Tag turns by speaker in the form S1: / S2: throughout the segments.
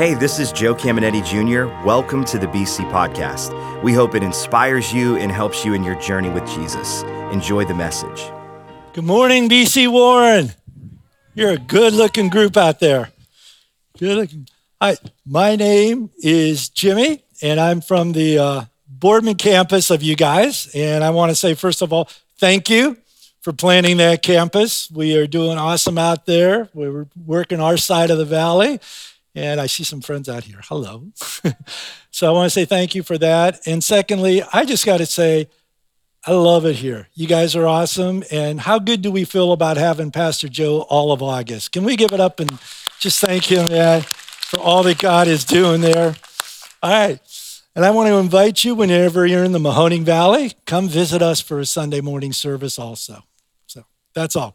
S1: Hey, this is Joe Caminetti Jr. Welcome to the BC Podcast. We hope it inspires you and helps you in your journey with Jesus. Enjoy the message.
S2: Good morning, BC Warren. You're a good looking group out there. Good looking. Hi, my name is Jimmy, and I'm from the uh, Boardman campus of you guys. And I want to say, first of all, thank you for planning that campus. We are doing awesome out there. We're working our side of the valley and I see some friends out here. Hello. so I want to say thank you for that. And secondly, I just got to say, I love it here. You guys are awesome. And how good do we feel about having Pastor Joe all of August? Can we give it up and just thank him man, for all that God is doing there? All right. And I want to invite you whenever you're in the Mahoning Valley, come visit us for a Sunday morning service also. So that's all.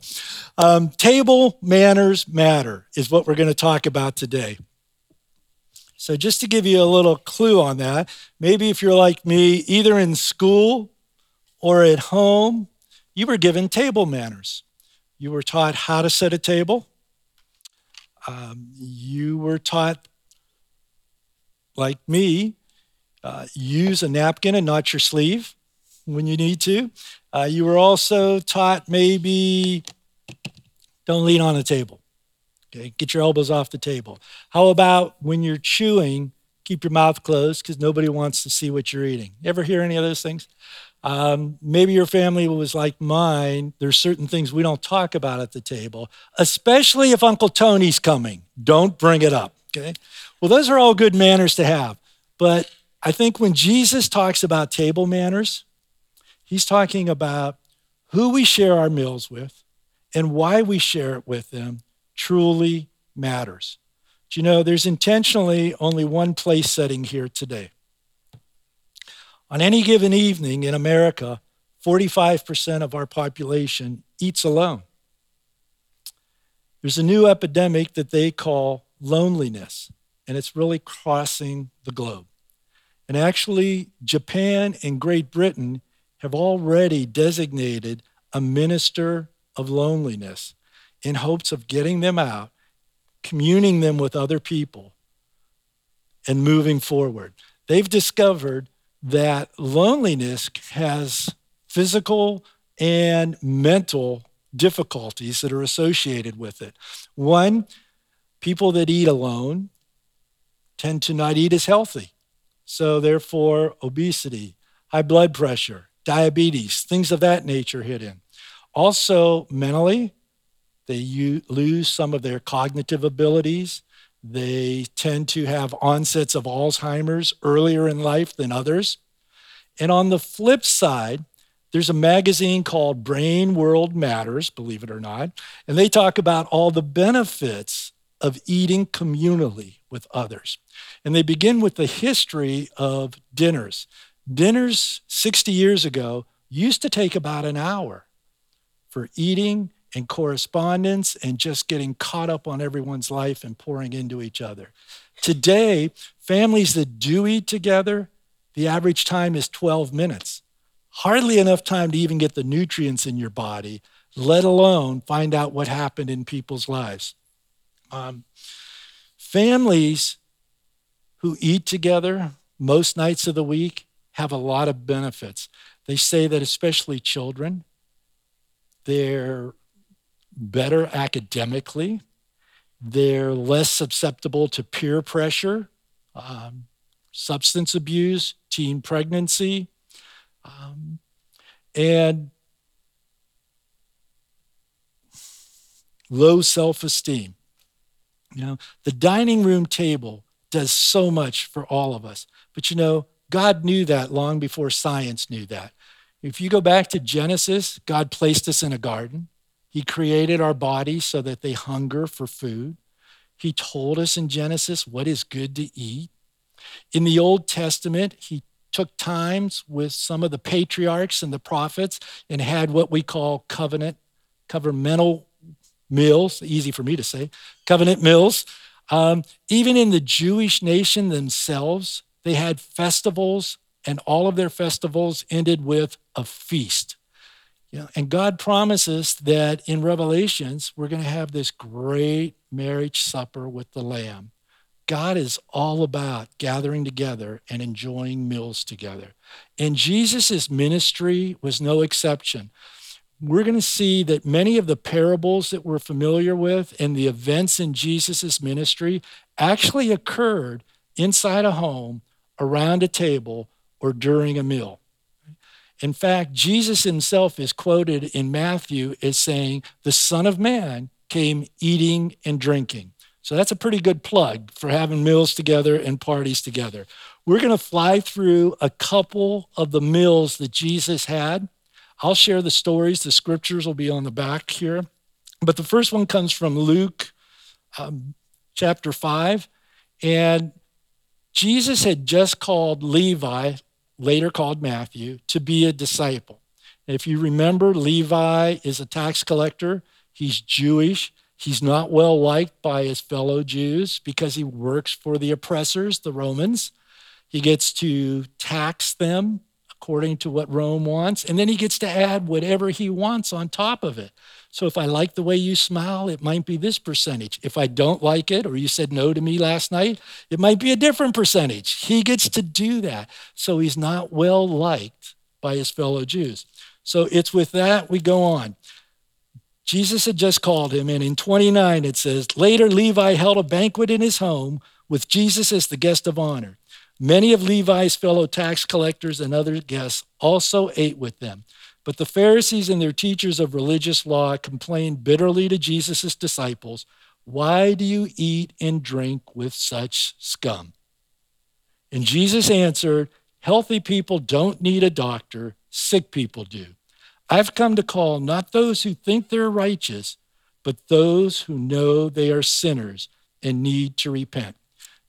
S2: Um, table manners matter is what we're going to talk about today. So, just to give you a little clue on that, maybe if you're like me, either in school or at home, you were given table manners. You were taught how to set a table. Um, you were taught, like me, uh, use a napkin and not your sleeve when you need to. Uh, you were also taught maybe don't lean on the table. Okay, get your elbows off the table. How about when you're chewing, keep your mouth closed because nobody wants to see what you're eating. Ever hear any of those things? Um, maybe your family was like mine. There's certain things we don't talk about at the table, especially if Uncle Tony's coming. Don't bring it up. Okay. Well, those are all good manners to have. But I think when Jesus talks about table manners, He's talking about who we share our meals with and why we share it with them truly matters. Do you know there's intentionally only one place setting here today? On any given evening in America, 45% of our population eats alone. There's a new epidemic that they call loneliness, and it's really crossing the globe. And actually, Japan and Great Britain have already designated a minister of loneliness in hopes of getting them out, communing them with other people, and moving forward. They've discovered that loneliness has physical and mental difficulties that are associated with it. One, people that eat alone tend to not eat as healthy. So, therefore, obesity, high blood pressure, diabetes, things of that nature hit in. Also, mentally, they lose some of their cognitive abilities. They tend to have onsets of Alzheimer's earlier in life than others. And on the flip side, there's a magazine called Brain World Matters, believe it or not, and they talk about all the benefits of eating communally with others. And they begin with the history of dinners. Dinners 60 years ago used to take about an hour for eating and correspondence and just getting caught up on everyone's life and pouring into each other. Today, families that do eat together, the average time is 12 minutes. Hardly enough time to even get the nutrients in your body, let alone find out what happened in people's lives. Um, families who eat together most nights of the week have a lot of benefits. They say that especially children, they're better academically, they're less susceptible to peer pressure, um, substance abuse, teen pregnancy, um, and low self esteem. You know, the dining room table does so much for all of us. But you know, God knew that long before science knew that. If you go back to Genesis, God placed us in a garden. He created our bodies so that they hunger for food. He told us in Genesis what is good to eat. In the Old Testament, he took times with some of the patriarchs and the prophets and had what we call covenant, covenantal meals, easy for me to say, covenant meals. Um, even in the Jewish nation themselves, they had festivals, and all of their festivals ended with a feast. You know, and God promises that in Revelations, we're going to have this great marriage supper with the Lamb. God is all about gathering together and enjoying meals together. And Jesus' ministry was no exception. We're going to see that many of the parables that we're familiar with and the events in Jesus' ministry actually occurred inside a home, around a table, or during a meal. In fact, Jesus himself is quoted in Matthew as saying, The Son of Man came eating and drinking. So that's a pretty good plug for having meals together and parties together. We're going to fly through a couple of the meals that Jesus had. I'll share the stories, the scriptures will be on the back here. But the first one comes from Luke um, chapter 5. And Jesus had just called Levi, later called Matthew, to be a disciple. If you remember, Levi is a tax collector, he's Jewish. He's not well liked by his fellow Jews because he works for the oppressors, the Romans. He gets to tax them according to what Rome wants, and then he gets to add whatever he wants on top of it. So if I like the way you smile, it might be this percentage. If I don't like it, or you said no to me last night, it might be a different percentage. He gets to do that. So he's not well liked by his fellow Jews. So it's with that we go on. Jesus had just called him, and in 29 it says, Later Levi held a banquet in his home with Jesus as the guest of honor. Many of Levi's fellow tax collectors and other guests also ate with them. But the Pharisees and their teachers of religious law complained bitterly to Jesus' disciples Why do you eat and drink with such scum? And Jesus answered, Healthy people don't need a doctor, sick people do. I've come to call not those who think they're righteous, but those who know they are sinners and need to repent.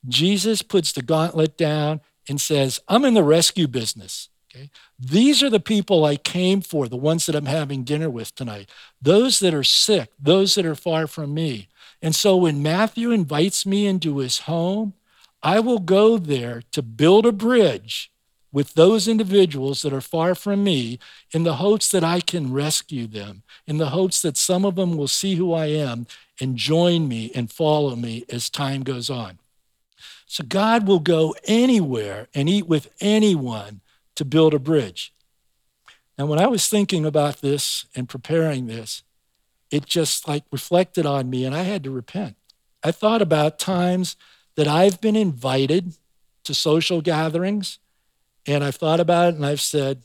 S2: Jesus puts the gauntlet down and says, I'm in the rescue business. Okay? These are the people I came for, the ones that I'm having dinner with tonight. Those that are sick, those that are far from me. And so when Matthew invites me into his home, I will go there to build a bridge with those individuals that are far from me in the hopes that I can rescue them, in the hopes that some of them will see who I am and join me and follow me as time goes on. So God will go anywhere and eat with anyone to build a bridge. Now, when I was thinking about this and preparing this, it just like reflected on me and I had to repent. I thought about times that I've been invited to social gatherings and I've thought about it and I've said,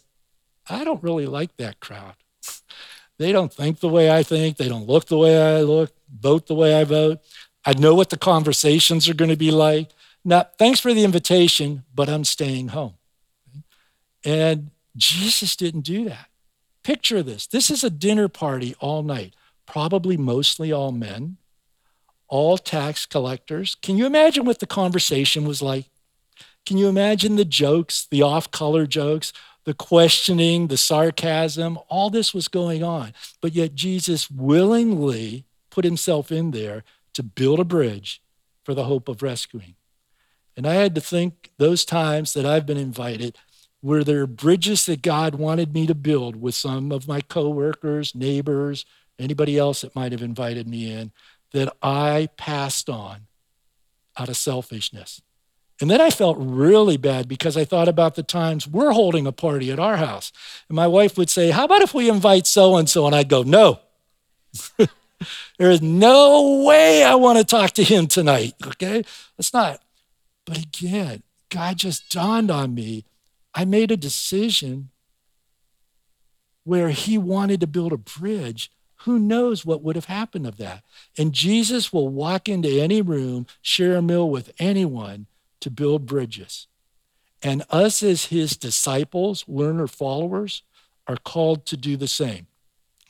S2: I don't really like that crowd. they don't think the way I think, they don't look the way I look, vote the way I vote. I know what the conversations are going to be like. Now, thanks for the invitation, but I'm staying home. And Jesus didn't do that. Picture this this is a dinner party all night, probably mostly all men, all tax collectors. Can you imagine what the conversation was like? Can you imagine the jokes, the off color jokes, the questioning, the sarcasm? All this was going on. But yet Jesus willingly put himself in there to build a bridge for the hope of rescuing. And I had to think those times that I've been invited, were there bridges that God wanted me to build with some of my coworkers, neighbors, anybody else that might have invited me in that I passed on out of selfishness? And then I felt really bad because I thought about the times we're holding a party at our house. And my wife would say, How about if we invite so and so? And I'd go, No. there is no way I want to talk to him tonight. Okay? That's not. But again, God just dawned on me. I made a decision where he wanted to build a bridge. Who knows what would have happened of that? And Jesus will walk into any room, share a meal with anyone to build bridges. And us as his disciples, learner followers, are called to do the same.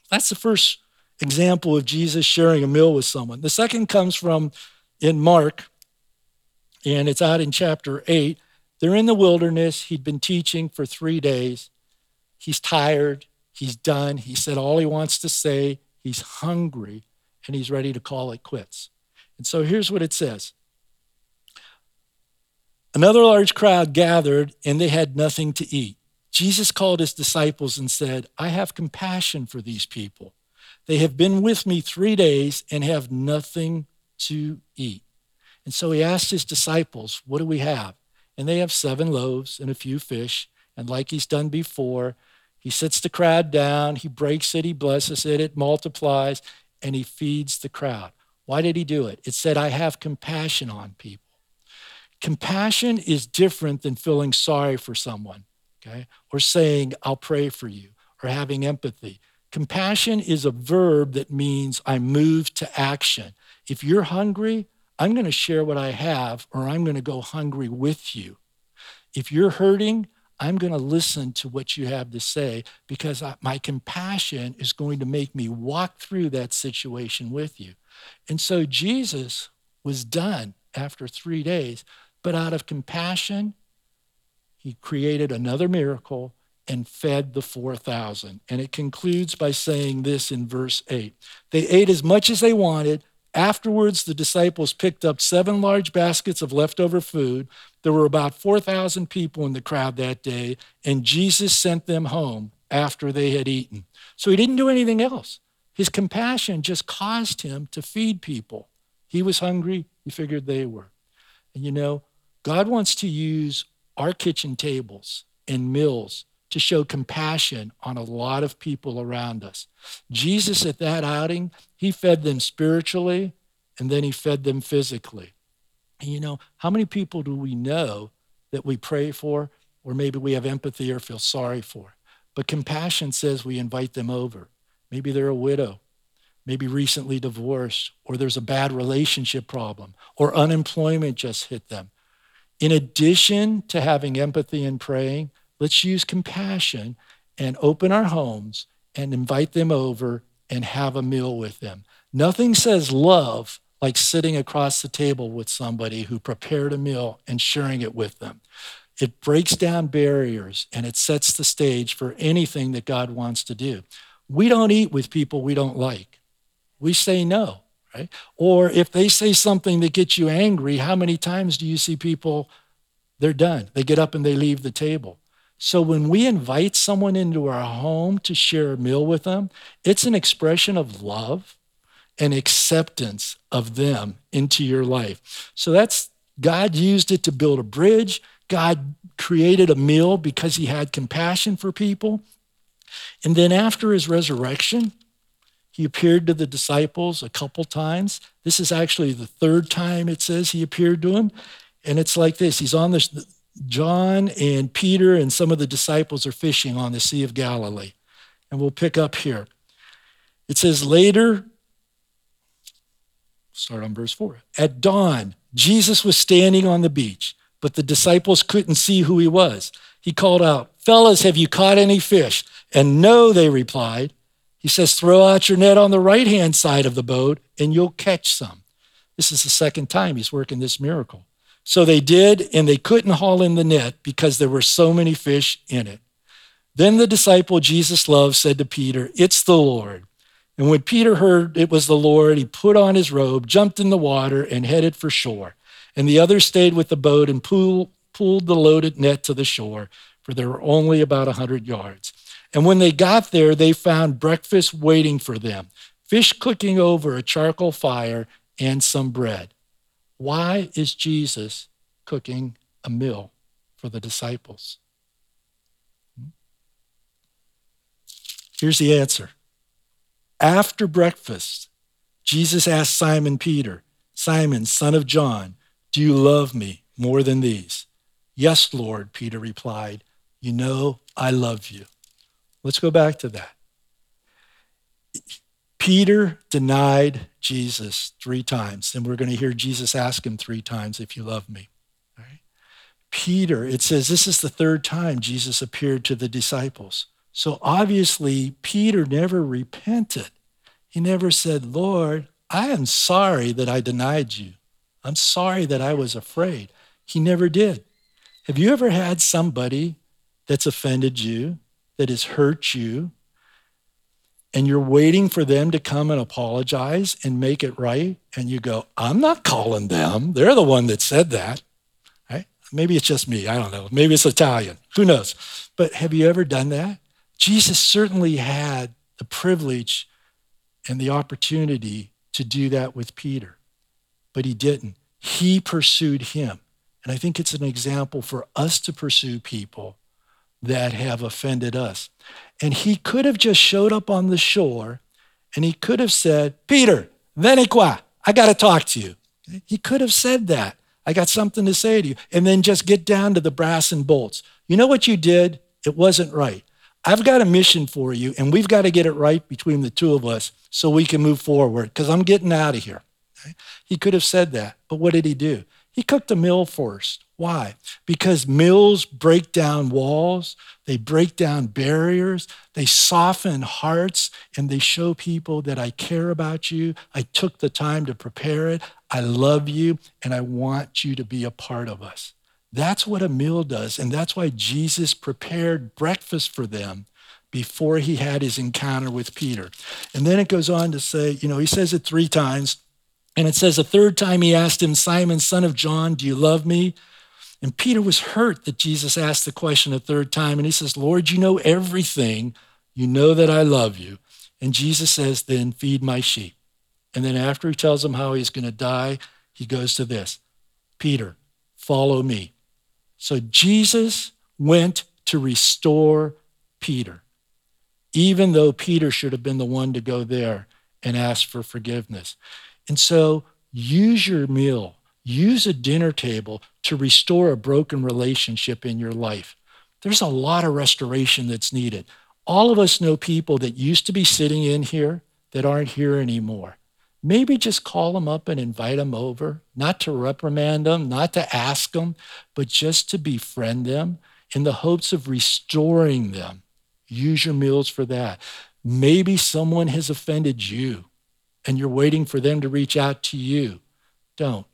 S2: That's the first example of Jesus sharing a meal with someone. The second comes from in Mark and it's out in chapter 8. They're in the wilderness. He'd been teaching for three days. He's tired. He's done. He said all he wants to say. He's hungry and he's ready to call it quits. And so here's what it says Another large crowd gathered and they had nothing to eat. Jesus called his disciples and said, I have compassion for these people. They have been with me three days and have nothing to eat. And so he asked his disciples, What do we have? And they have seven loaves and a few fish. And like he's done before, he sits the crowd down, he breaks it, he blesses it, it multiplies, and he feeds the crowd. Why did he do it? It said, I have compassion on people. Compassion is different than feeling sorry for someone, okay? Or saying, I'll pray for you, or having empathy. Compassion is a verb that means I move to action. If you're hungry, I'm going to share what I have, or I'm going to go hungry with you. If you're hurting, I'm going to listen to what you have to say because I, my compassion is going to make me walk through that situation with you. And so Jesus was done after three days, but out of compassion, he created another miracle and fed the 4,000. And it concludes by saying this in verse 8 They ate as much as they wanted Afterwards, the disciples picked up seven large baskets of leftover food. There were about 4,000 people in the crowd that day, and Jesus sent them home after they had eaten. So he didn't do anything else. His compassion just caused him to feed people. He was hungry, he figured they were. And you know, God wants to use our kitchen tables and meals to show compassion on a lot of people around us. Jesus, at that outing, he fed them spiritually and then he fed them physically. And you know, how many people do we know that we pray for, or maybe we have empathy or feel sorry for? But compassion says we invite them over. Maybe they're a widow, maybe recently divorced, or there's a bad relationship problem, or unemployment just hit them. In addition to having empathy and praying, Let's use compassion and open our homes and invite them over and have a meal with them. Nothing says love like sitting across the table with somebody who prepared a meal and sharing it with them. It breaks down barriers and it sets the stage for anything that God wants to do. We don't eat with people we don't like. We say no, right? Or if they say something that gets you angry, how many times do you see people, they're done? They get up and they leave the table. So when we invite someone into our home to share a meal with them, it's an expression of love and acceptance of them into your life. So that's God used it to build a bridge. God created a meal because he had compassion for people. And then after his resurrection, he appeared to the disciples a couple times. This is actually the third time it says he appeared to them. And it's like this he's on this John and Peter and some of the disciples are fishing on the Sea of Galilee. And we'll pick up here. It says, Later, start on verse 4. At dawn, Jesus was standing on the beach, but the disciples couldn't see who he was. He called out, Fellas, have you caught any fish? And no, they replied. He says, Throw out your net on the right hand side of the boat and you'll catch some. This is the second time he's working this miracle. So they did, and they couldn't haul in the net because there were so many fish in it. Then the disciple Jesus loved said to Peter, It's the Lord. And when Peter heard it was the Lord, he put on his robe, jumped in the water, and headed for shore. And the others stayed with the boat and pulled, pulled the loaded net to the shore, for there were only about a hundred yards. And when they got there, they found breakfast waiting for them fish cooking over a charcoal fire and some bread. Why is Jesus cooking a meal for the disciples? Here's the answer. After breakfast, Jesus asked Simon Peter, Simon, son of John, do you love me more than these? Yes, Lord, Peter replied. You know I love you. Let's go back to that. Peter denied Jesus three times, and we're going to hear Jesus ask him three times, If you love me. Peter, it says this is the third time Jesus appeared to the disciples. So obviously, Peter never repented. He never said, Lord, I am sorry that I denied you. I'm sorry that I was afraid. He never did. Have you ever had somebody that's offended you, that has hurt you, and you're waiting for them to come and apologize and make it right, and you go, I'm not calling them. They're the one that said that. Right? Maybe it's just me. I don't know. Maybe it's Italian. Who knows? But have you ever done that? Jesus certainly had the privilege and the opportunity to do that with Peter, but he didn't. he pursued him. And I think it's an example for us to pursue people that have offended us. And he could have just showed up on the shore and he could have said, Peter, veni qua, I got to talk to you. He could have said that. I got something to say to you. And then just get down to the brass and bolts. You know what you did? It wasn't right. I've got a mission for you, and we've got to get it right between the two of us so we can move forward because I'm getting out of here. He could have said that, but what did he do? He cooked a meal first. Why? Because meals break down walls, they break down barriers, they soften hearts, and they show people that I care about you. I took the time to prepare it. I love you, and I want you to be a part of us. That's what a meal does. And that's why Jesus prepared breakfast for them before he had his encounter with Peter. And then it goes on to say, you know, he says it three times. And it says, a third time he asked him, Simon, son of John, do you love me? And Peter was hurt that Jesus asked the question a third time. And he says, Lord, you know everything. You know that I love you. And Jesus says, then feed my sheep. And then after he tells him how he's going to die, he goes to this Peter, follow me. So Jesus went to restore Peter, even though Peter should have been the one to go there and ask for forgiveness. And so use your meal Use a dinner table to restore a broken relationship in your life. There's a lot of restoration that's needed. All of us know people that used to be sitting in here that aren't here anymore. Maybe just call them up and invite them over, not to reprimand them, not to ask them, but just to befriend them in the hopes of restoring them. Use your meals for that. Maybe someone has offended you and you're waiting for them to reach out to you. Don't.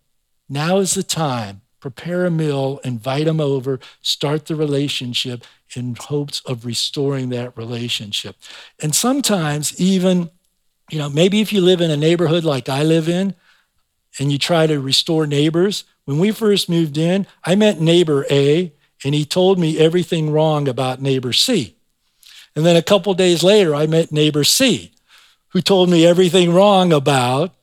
S2: Now is the time. Prepare a meal, invite them over, start the relationship in hopes of restoring that relationship. And sometimes, even, you know, maybe if you live in a neighborhood like I live in and you try to restore neighbors, when we first moved in, I met neighbor A and he told me everything wrong about neighbor C. And then a couple days later, I met neighbor C, who told me everything wrong about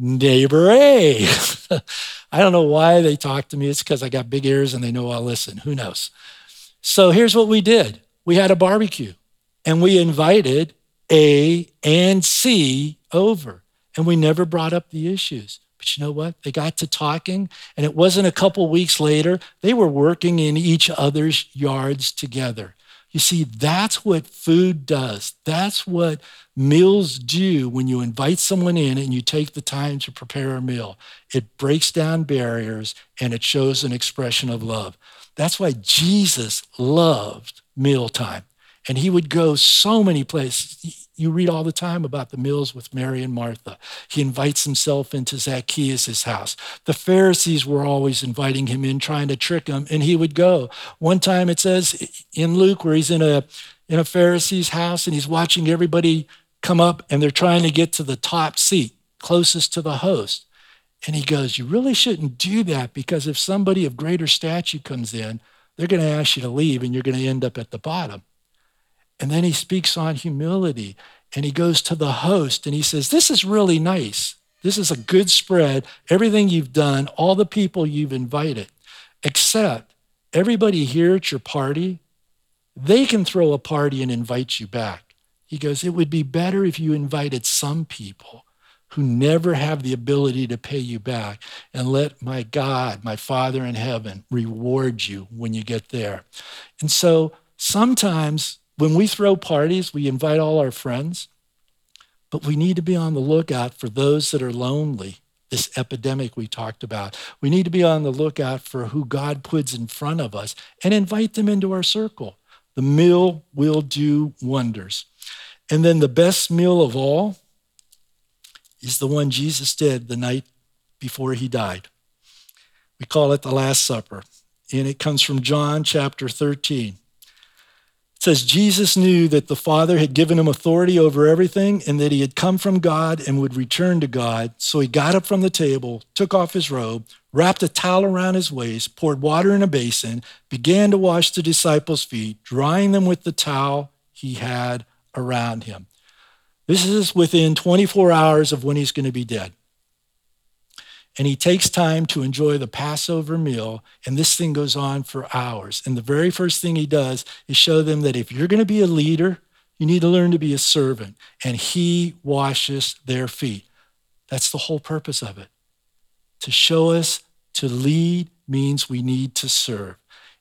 S2: neighbor A. I don't know why they talk to me. It's because I got big ears and they know I'll listen. Who knows? So here's what we did we had a barbecue and we invited A and C over, and we never brought up the issues. But you know what? They got to talking, and it wasn't a couple weeks later. They were working in each other's yards together. You see, that's what food does. That's what meals do when you invite someone in and you take the time to prepare a meal. It breaks down barriers and it shows an expression of love. That's why Jesus loved mealtime. And he would go so many places. You read all the time about the meals with Mary and Martha. He invites himself into Zacchaeus' house. The Pharisees were always inviting him in, trying to trick him, and he would go. One time it says in Luke where he's in a in a Pharisee's house and he's watching everybody come up and they're trying to get to the top seat, closest to the host. And he goes, You really shouldn't do that because if somebody of greater stature comes in, they're going to ask you to leave and you're going to end up at the bottom. And then he speaks on humility and he goes to the host and he says, This is really nice. This is a good spread. Everything you've done, all the people you've invited, except everybody here at your party, they can throw a party and invite you back. He goes, It would be better if you invited some people who never have the ability to pay you back and let my God, my Father in heaven, reward you when you get there. And so sometimes when we throw parties, we invite all our friends, but we need to be on the lookout for those that are lonely, this epidemic we talked about. We need to be on the lookout for who God puts in front of us and invite them into our circle. The meal will do wonders. And then the best meal of all is the one Jesus did the night before he died. We call it the Last Supper, and it comes from John chapter 13. It says Jesus knew that the Father had given him authority over everything and that he had come from God and would return to God. So he got up from the table, took off his robe, wrapped a towel around his waist, poured water in a basin, began to wash the disciples' feet, drying them with the towel he had around him. This is within 24 hours of when he's going to be dead. And he takes time to enjoy the Passover meal, and this thing goes on for hours. And the very first thing he does is show them that if you're going to be a leader, you need to learn to be a servant, and he washes their feet. That's the whole purpose of it. To show us to lead means we need to serve.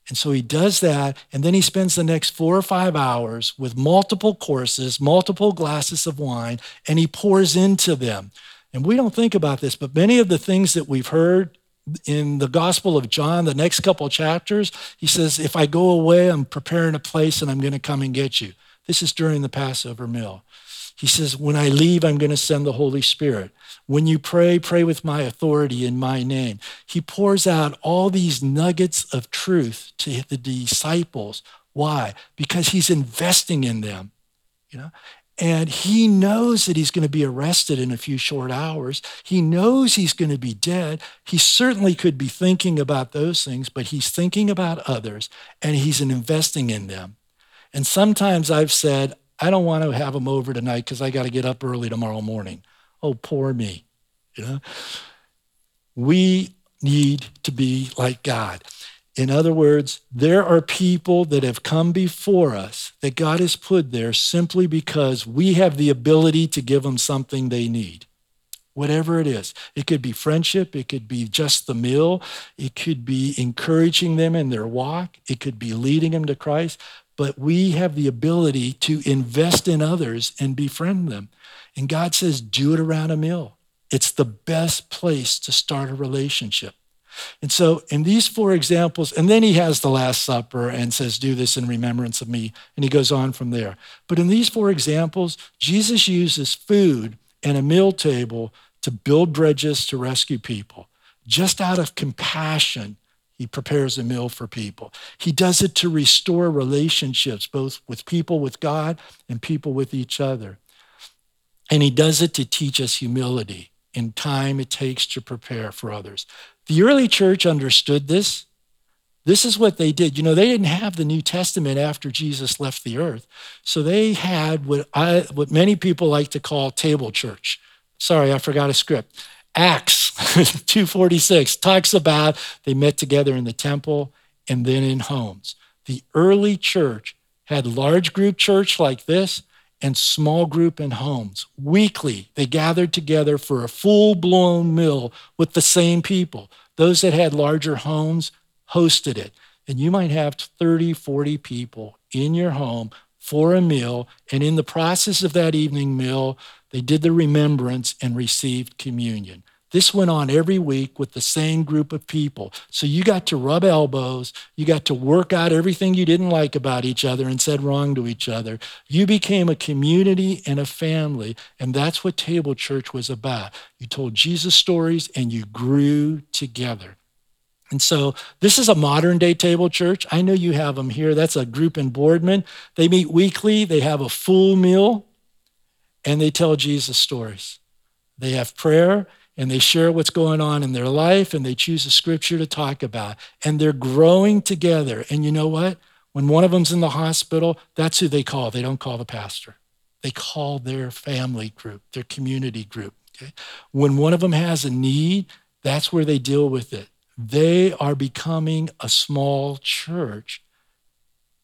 S2: And so he does that, and then he spends the next four or five hours with multiple courses, multiple glasses of wine, and he pours into them. And we don't think about this, but many of the things that we've heard in the Gospel of John, the next couple chapters, he says, If I go away, I'm preparing a place and I'm going to come and get you. This is during the Passover meal. He says, When I leave, I'm going to send the Holy Spirit. When you pray, pray with my authority in my name. He pours out all these nuggets of truth to the disciples. Why? Because he's investing in them. You know, and he knows that he's going to be arrested in a few short hours. He knows he's going to be dead. He certainly could be thinking about those things, but he's thinking about others and he's investing in them. And sometimes I've said, I don't want to have him over tonight because I got to get up early tomorrow morning. Oh, poor me. You know? We need to be like God. In other words, there are people that have come before us that God has put there simply because we have the ability to give them something they need. Whatever it is, it could be friendship, it could be just the meal, it could be encouraging them in their walk, it could be leading them to Christ. But we have the ability to invest in others and befriend them. And God says, do it around a meal. It's the best place to start a relationship. And so, in these four examples, and then he has the Last Supper and says, Do this in remembrance of me. And he goes on from there. But in these four examples, Jesus uses food and a meal table to build bridges to rescue people. Just out of compassion, he prepares a meal for people. He does it to restore relationships, both with people with God and people with each other. And he does it to teach us humility in time it takes to prepare for others. The early church understood this. This is what they did. You know, they didn't have the New Testament after Jesus left the earth. So they had what I what many people like to call table church. Sorry, I forgot a script. Acts 246 talks about they met together in the temple and then in homes. The early church had large group church like this, and small group in homes. Weekly, they gathered together for a full blown meal with the same people. Those that had larger homes hosted it. And you might have 30, 40 people in your home for a meal. And in the process of that evening meal, they did the remembrance and received communion. This went on every week with the same group of people. So you got to rub elbows. You got to work out everything you didn't like about each other and said wrong to each other. You became a community and a family. And that's what Table Church was about. You told Jesus stories and you grew together. And so this is a modern day table church. I know you have them here. That's a group in Boardman. They meet weekly, they have a full meal, and they tell Jesus stories. They have prayer and they share what's going on in their life and they choose a scripture to talk about. And they're growing together. And you know what? When one of them's in the hospital, that's who they call. They don't call the pastor, they call their family group, their community group. Okay? When one of them has a need, that's where they deal with it. They are becoming a small church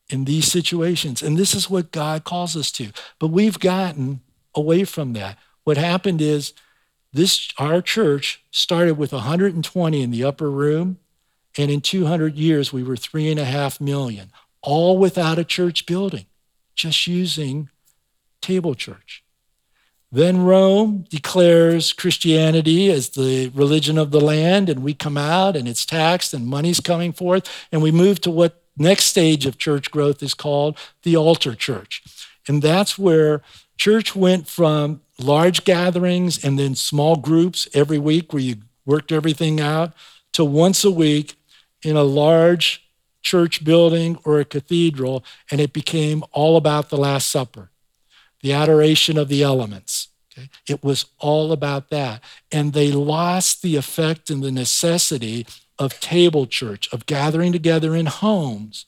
S2: in these situations. And this is what God calls us to. But we've gotten away from that. What happened is this, our church started with 120 in the upper room, and in 200 years, we were three and a half million, all without a church building, just using table church. Then Rome declares Christianity as the religion of the land, and we come out and it's taxed and money's coming forth, and we move to what next stage of church growth is called the altar church. And that's where church went from large gatherings and then small groups every week where you worked everything out to once a week in a large church building or a cathedral, and it became all about the Last Supper, the adoration of the elements. Okay? It was all about that. And they lost the effect and the necessity of table church, of gathering together in homes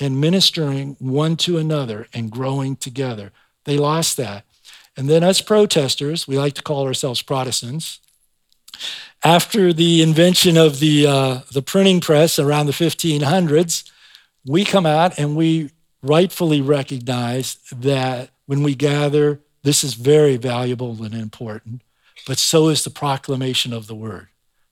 S2: and ministering one to another and growing together. They lost that. And then, us protesters, we like to call ourselves Protestants, After the invention of the, uh, the printing press around the 1500s, we come out and we rightfully recognize that when we gather, this is very valuable and important, but so is the proclamation of the word.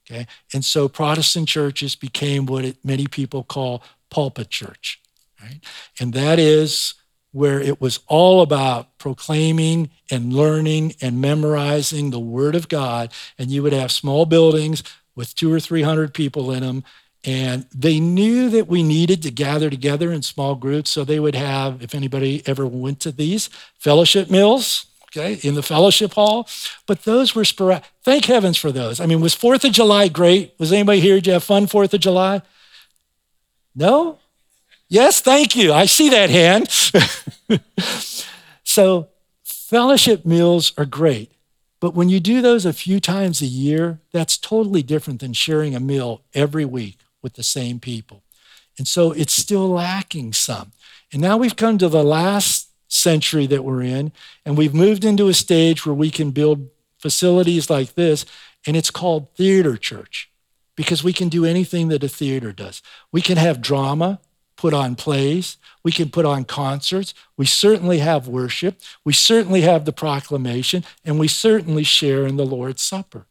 S2: Okay? And so Protestant churches became what it, many people call pulpit church. Right? And that is where it was all about proclaiming and learning and memorizing the Word of God. And you would have small buildings with two or 300 people in them. And they knew that we needed to gather together in small groups. So they would have, if anybody ever went to these, fellowship meals, okay, in the fellowship hall. But those were sporadic. Thank heavens for those. I mean, was 4th of July great? Was anybody here? Did you have fun 4th of July? No? Yes, thank you. I see that hand. so, fellowship meals are great. But when you do those a few times a year, that's totally different than sharing a meal every week with the same people. And so it's still lacking some. And now we've come to the last century that we're in, and we've moved into a stage where we can build facilities like this, and it's called theater church because we can do anything that a theater does. We can have drama, put on plays, we can put on concerts, we certainly have worship, we certainly have the proclamation, and we certainly share in the Lord's Supper.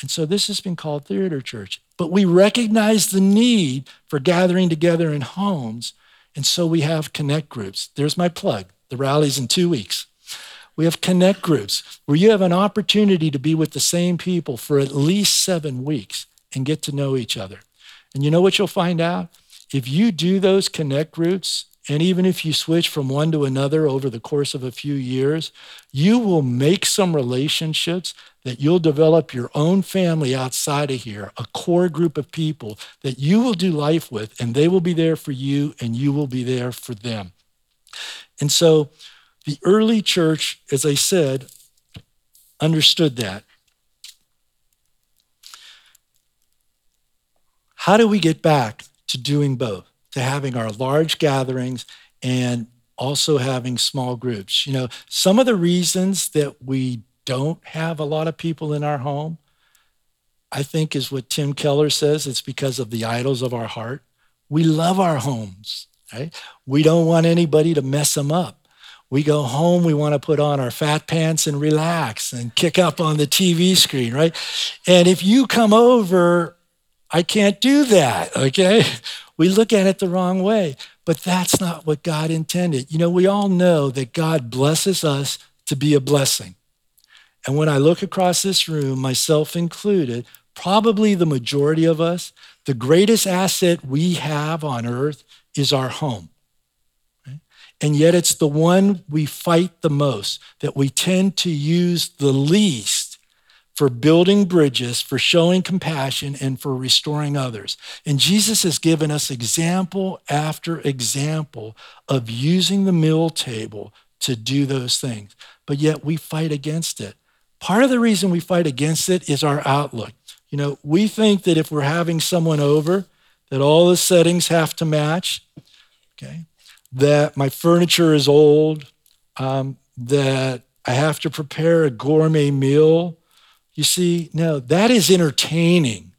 S2: And so this has been called theater church. But we recognize the need for gathering together in homes, and so we have connect groups. There's my plug. The rally's in two weeks. We have connect groups where you have an opportunity to be with the same people for at least seven weeks and get to know each other. And you know what you'll find out? If you do those connect routes, and even if you switch from one to another over the course of a few years, you will make some relationships that you'll develop your own family outside of here, a core group of people that you will do life with, and they will be there for you, and you will be there for them. And so the early church, as I said, understood that. How do we get back to doing both, to having our large gatherings and also having small groups? You know, some of the reasons that we don't have a lot of people in our home, I think, is what Tim Keller says it's because of the idols of our heart. We love our homes, right? We don't want anybody to mess them up. We go home, we want to put on our fat pants and relax and kick up on the TV screen, right? And if you come over I can't do that, okay? We look at it the wrong way, but that's not what God intended. You know, we all know that God blesses us to be a blessing. And when I look across this room, myself included, probably the majority of us, the greatest asset we have on earth is our home. And yet it's the one we fight the most, that we tend to use the least for building bridges, for showing compassion, and for restoring others. And Jesus has given us example after example of using the meal table to do those things. But yet we fight against it. Part of the reason we fight against it is our outlook. You know, we think that if we're having someone over, that all the settings have to match, okay? That my furniture is old, um, that I have to prepare a gourmet meal you see, no, that is entertaining.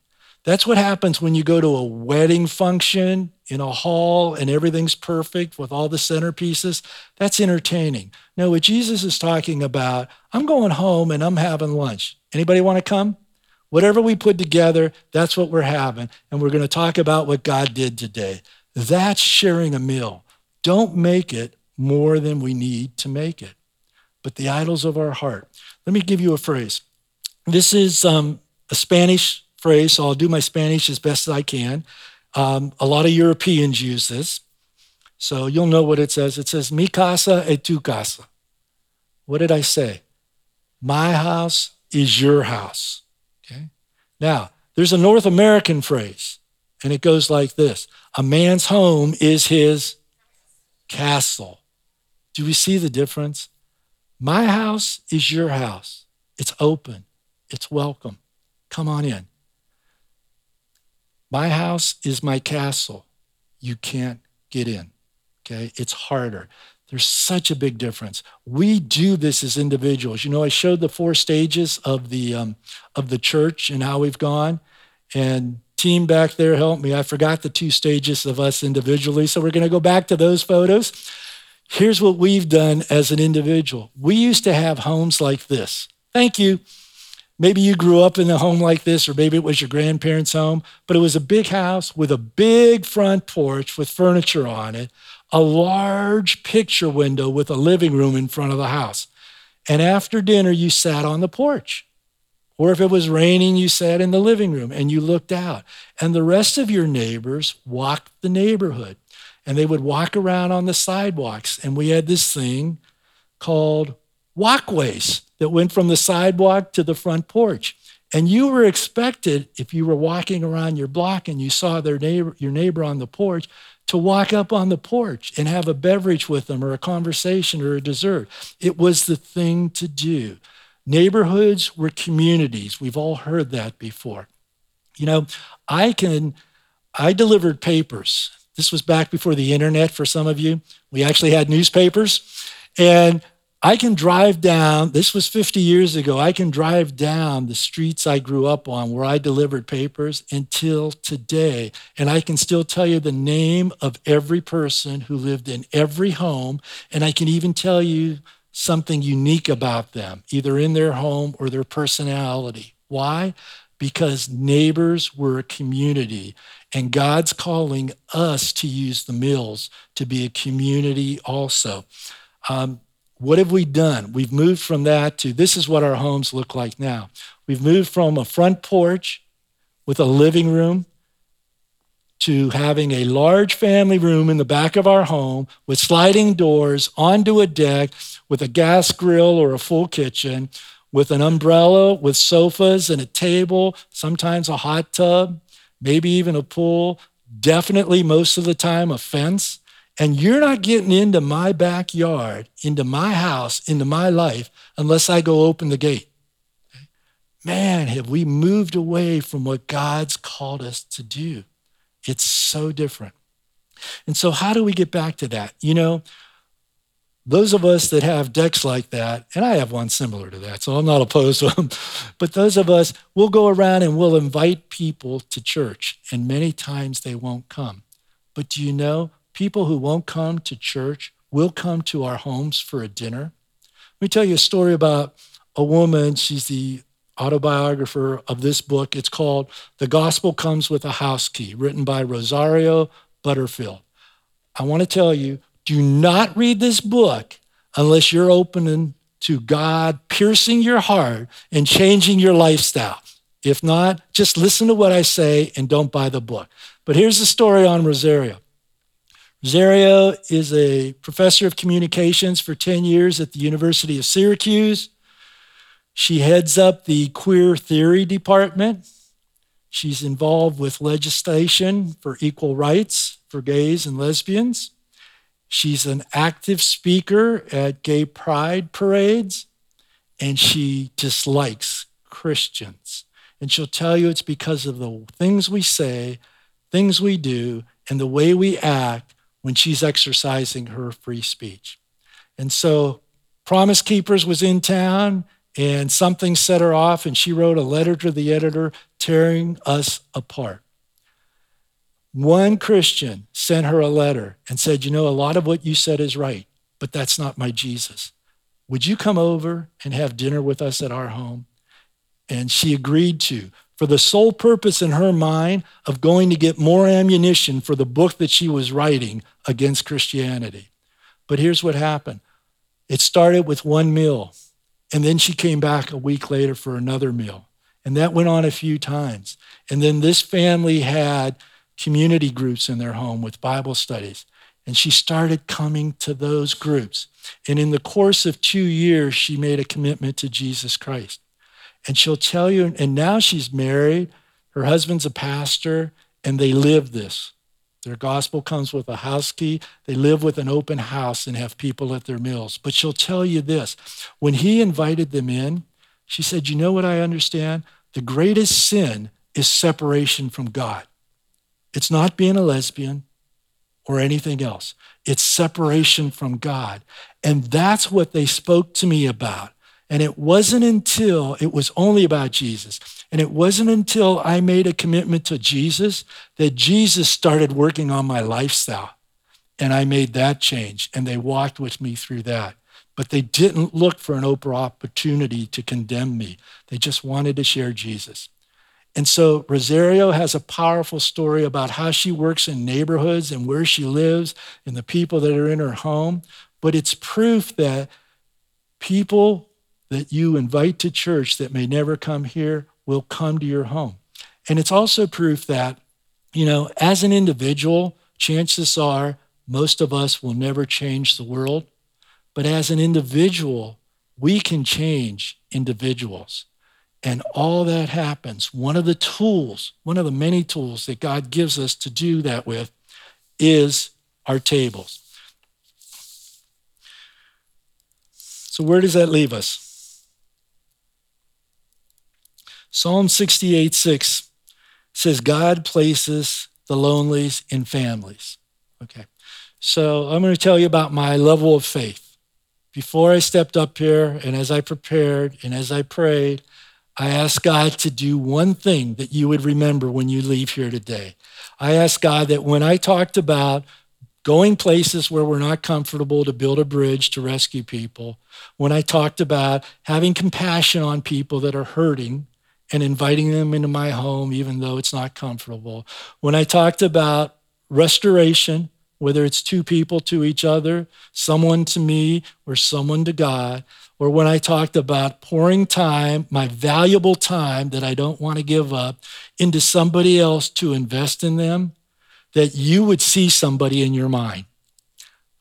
S2: That's what happens when you go to a wedding function in a hall and everything's perfect with all the centerpieces. That's entertaining. No, what Jesus is talking about, I'm going home and I'm having lunch. Anybody want to come? Whatever we put together, that's what we're having. And we're going to talk about what God did today. That's sharing a meal. Don't make it more than we need to make it. But the idols of our heart. Let me give you a phrase. This is um, a Spanish phrase, so I'll do my Spanish as best as I can. Um, a lot of Europeans use this. So you'll know what it says. It says, Mi casa e tu casa. What did I say? My house is your house. Okay. Now, there's a North American phrase, and it goes like this A man's home is his castle. Do we see the difference? My house is your house, it's open. It's welcome. Come on in. My house is my castle. You can't get in. Okay? It's harder. There's such a big difference. We do this as individuals. You know, I showed the four stages of the um, of the church and how we've gone, and team back there helped me. I forgot the two stages of us individually, so we're going to go back to those photos. Here's what we've done as an individual. We used to have homes like this. Thank you. Maybe you grew up in a home like this, or maybe it was your grandparents' home, but it was a big house with a big front porch with furniture on it, a large picture window with a living room in front of the house. And after dinner, you sat on the porch. Or if it was raining, you sat in the living room and you looked out. And the rest of your neighbors walked the neighborhood and they would walk around on the sidewalks. And we had this thing called walkways that went from the sidewalk to the front porch. And you were expected, if you were walking around your block and you saw their neighbor, your neighbor on the porch, to walk up on the porch and have a beverage with them or a conversation or a dessert. It was the thing to do. Neighborhoods were communities. We've all heard that before. You know, I can, I delivered papers this was back before the internet for some of you. We actually had newspapers. And I can drive down, this was 50 years ago, I can drive down the streets I grew up on where I delivered papers until today. And I can still tell you the name of every person who lived in every home. And I can even tell you something unique about them, either in their home or their personality. Why? Because neighbors were a community. And God's calling us to use the mills to be a community also. Um, what have we done? We've moved from that to this is what our homes look like now. We've moved from a front porch with a living room to having a large family room in the back of our home with sliding doors onto a deck with a gas grill or a full kitchen with an umbrella, with sofas and a table, sometimes a hot tub, maybe even a pool, definitely most of the time a fence. And you're not getting into my backyard, into my house, into my life unless I go open the gate. Man, have we moved away from what God's called us to do? It's so different. And so, how do we get back to that? You know, those of us that have decks like that, and I have one similar to that, so I'm not opposed to them, but those of us, we'll go around and we'll invite people to church, and many times they won't come. But do you know, people who won't come to church will come to our homes for a dinner? Let me tell you a story about a woman. She's the autobiographer of this book. It's called The Gospel Comes with a House Key, written by Rosario Butterfield. I want to tell you, do not read this book unless you're opening to God piercing your heart and changing your lifestyle. If not, just listen to what I say and don't buy the book. But here's the story on Rosario. Rosario is a professor of communications for 10 years at the University of Syracuse. She heads up the queer theory department. She's involved with legislation for equal rights for gays and lesbians. She's an active speaker at gay pride parades, and she dislikes Christians. And she'll tell you it's because of the things we say, things we do, and the way we act when she's exercising her free speech. And so Promise Keepers was in town, and something set her off, and she wrote a letter to the editor tearing us apart. One Christian sent her a letter and said, You know, a lot of what you said is right, but that's not my Jesus. Would you come over and have dinner with us at our home? And she agreed to, for the sole purpose in her mind of going to get more ammunition for the book that she was writing against Christianity. But here's what happened it started with one meal, and then she came back a week later for another meal. And that went on a few times. And then this family had community groups in their home with Bible studies. And she started coming to those groups. And in the course of two years, she made a commitment to Jesus Christ. And she'll tell you, and now she's married, her husband's a pastor, and they live this. Their gospel comes with a house key. They live with an open house and have people at their meals. But she'll tell you this when he invited them in, she said, You know what I understand? The greatest sin is separation from God. It's not being a lesbian or anything else. It's separation from God. And that's what they spoke to me about. And it wasn't until, it was only about Jesus. And it wasn't until I made a commitment to Jesus that Jesus started working on my lifestyle. And I made that change. And they walked with me through that. But they didn't look for an open opportunity to condemn me. They just wanted to share Jesus. And so Rosario has a powerful story about how she works in neighborhoods and where she lives and the people that are in her home. But it's proof that people that you invite to church that may never come here will come to your home. And it's also proof that, you know, as an individual, chances are most of us will never change the world. But as an individual, we can change individuals. And all that happens, one of the tools, one of the many tools that God gives us to do that with is our tables. So, where does that leave us? Psalm 68 6 says, God places the lonelies in families. Okay. So, I'm going to tell you about my level of faith. Before I stepped up here, and as I prepared, and as I prayed, I asked God to do one thing that you would remember when you leave here today. I asked God that when I talked about going places where we're not comfortable to build a bridge to rescue people, when I talked about having compassion on people that are hurting and inviting them into my home, even though it's not comfortable, when I talked about restoration, whether it's two people to each other, someone to me, or someone to God, or when I talked about pouring time, my valuable time that I don't want to give up, into somebody else to invest in them, that you would see somebody in your mind.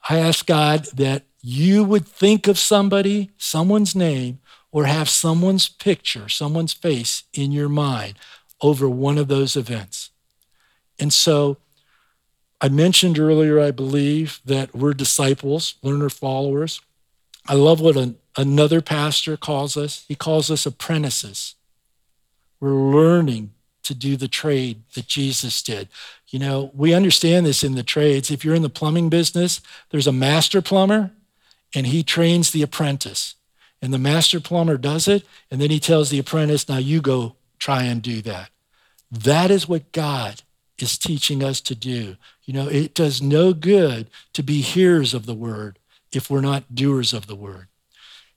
S2: I ask God that you would think of somebody, someone's name, or have someone's picture, someone's face in your mind over one of those events. And so I mentioned earlier, I believe, that we're disciples, learner followers. I love what an another pastor calls us. He calls us apprentices. We're learning to do the trade that Jesus did. You know, we understand this in the trades. If you're in the plumbing business, there's a master plumber and he trains the apprentice. And the master plumber does it, and then he tells the apprentice, now you go try and do that. That is what God is teaching us to do. You know, it does no good to be hearers of the word if we're not doers of the word.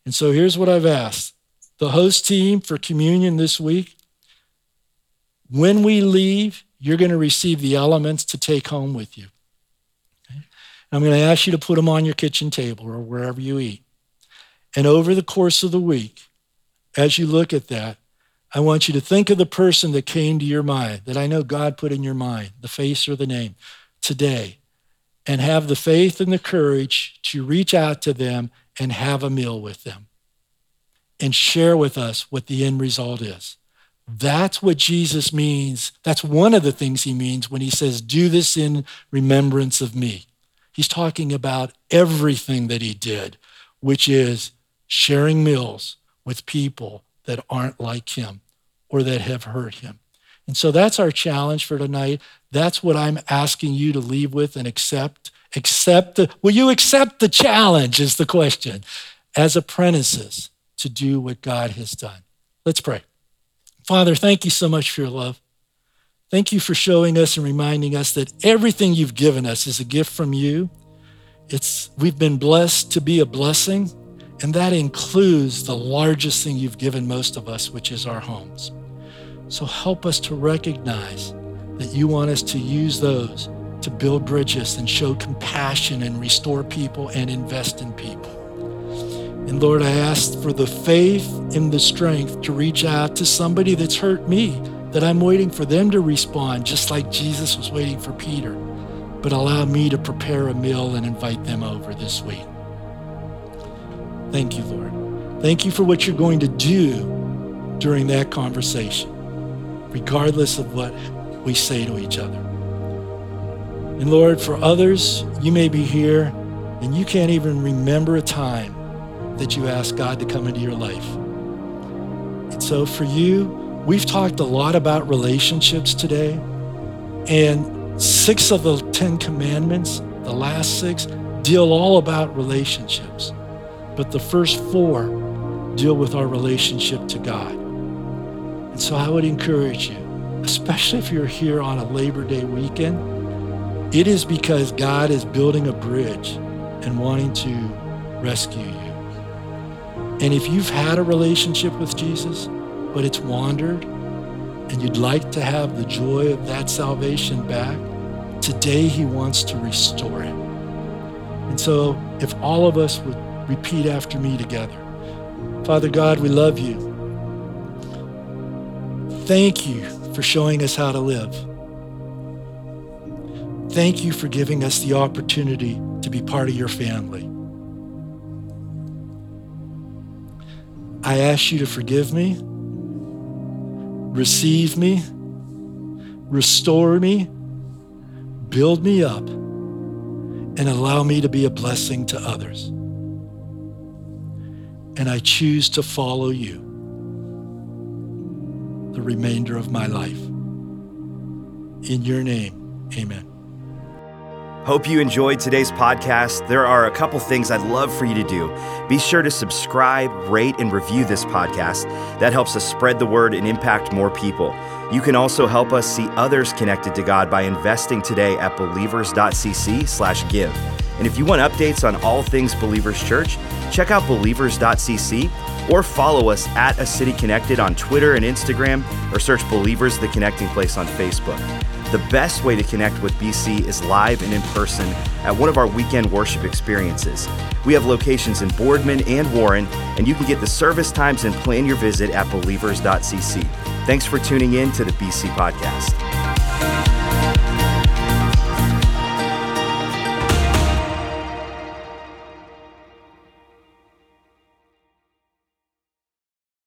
S2: And so here's what I've asked the host team for communion this week. When we leave, you're going to receive the elements to take home with you. Okay? I'm going to ask you to put them on your kitchen table or wherever you eat. And over the course of the week, as you look at that, I want you to think of the person that came to your mind, that I know God put in your mind, the face or the name, today, and have the faith and the courage to reach out to them and have a meal with them and share with us what the end result is. That's what Jesus means. That's one of the things he means when he says, Do this in remembrance of me. He's talking about everything that he did, which is sharing meals with people that aren't like him or that have hurt him. And so that's our challenge for tonight. That's what I'm asking you to leave with and accept accept the, will you accept the challenge is the question as apprentices to do what God has done. Let's pray. Father, thank you so much for your love. Thank you for showing us and reminding us that everything you've given us is a gift from you. It's we've been blessed to be a blessing, and that includes the largest thing you've given most of us, which is our homes. So help us to recognize that you want us to use those to build bridges and show compassion and restore people and invest in people. And Lord, I ask for the faith and the strength to reach out to somebody that's hurt me, that I'm waiting for them to respond, just like Jesus was waiting for Peter. But allow me to prepare a meal and invite them over this week. Thank you, Lord. Thank you for what you're going to do during that conversation, regardless of what we say to each other. And Lord, for others, you may be here and you can't even remember a time that you asked God to come into your life. And so for you, we've talked a lot about relationships today. And six of the Ten Commandments, the last six, deal all about relationships. But the first four deal with our relationship to God. And so I would encourage you, especially if you're here on a Labor Day weekend, it is because God is building a bridge and wanting to rescue you. And if you've had a relationship with Jesus, but it's wandered, and you'd like to have the joy of that salvation back, today he wants to restore it. And so, if all of us would repeat after me together Father God, we love you. Thank you for showing us how to live. Thank you for giving us the opportunity to be part of your family. I ask you to forgive me, receive me, restore me, build me up, and allow me to be a blessing to others. And I choose to follow you the remainder of my life. In your name, amen.
S1: Hope you enjoyed today's podcast. There are a couple things I'd love for you to do. Be sure to subscribe, rate, and review this podcast. That helps us spread the word and impact more people. You can also help us see others connected to God by investing today at believers.cc/give. And if you want updates on all things Believers Church, check out believers.cc or follow us at A City Connected on Twitter and Instagram or search Believers the Connecting Place on Facebook. The best way to connect with BC is live and in person at one of our weekend worship experiences. We have locations in Boardman and Warren, and you can get the service times and plan your visit at believers.cc. Thanks for tuning in to the BC Podcast.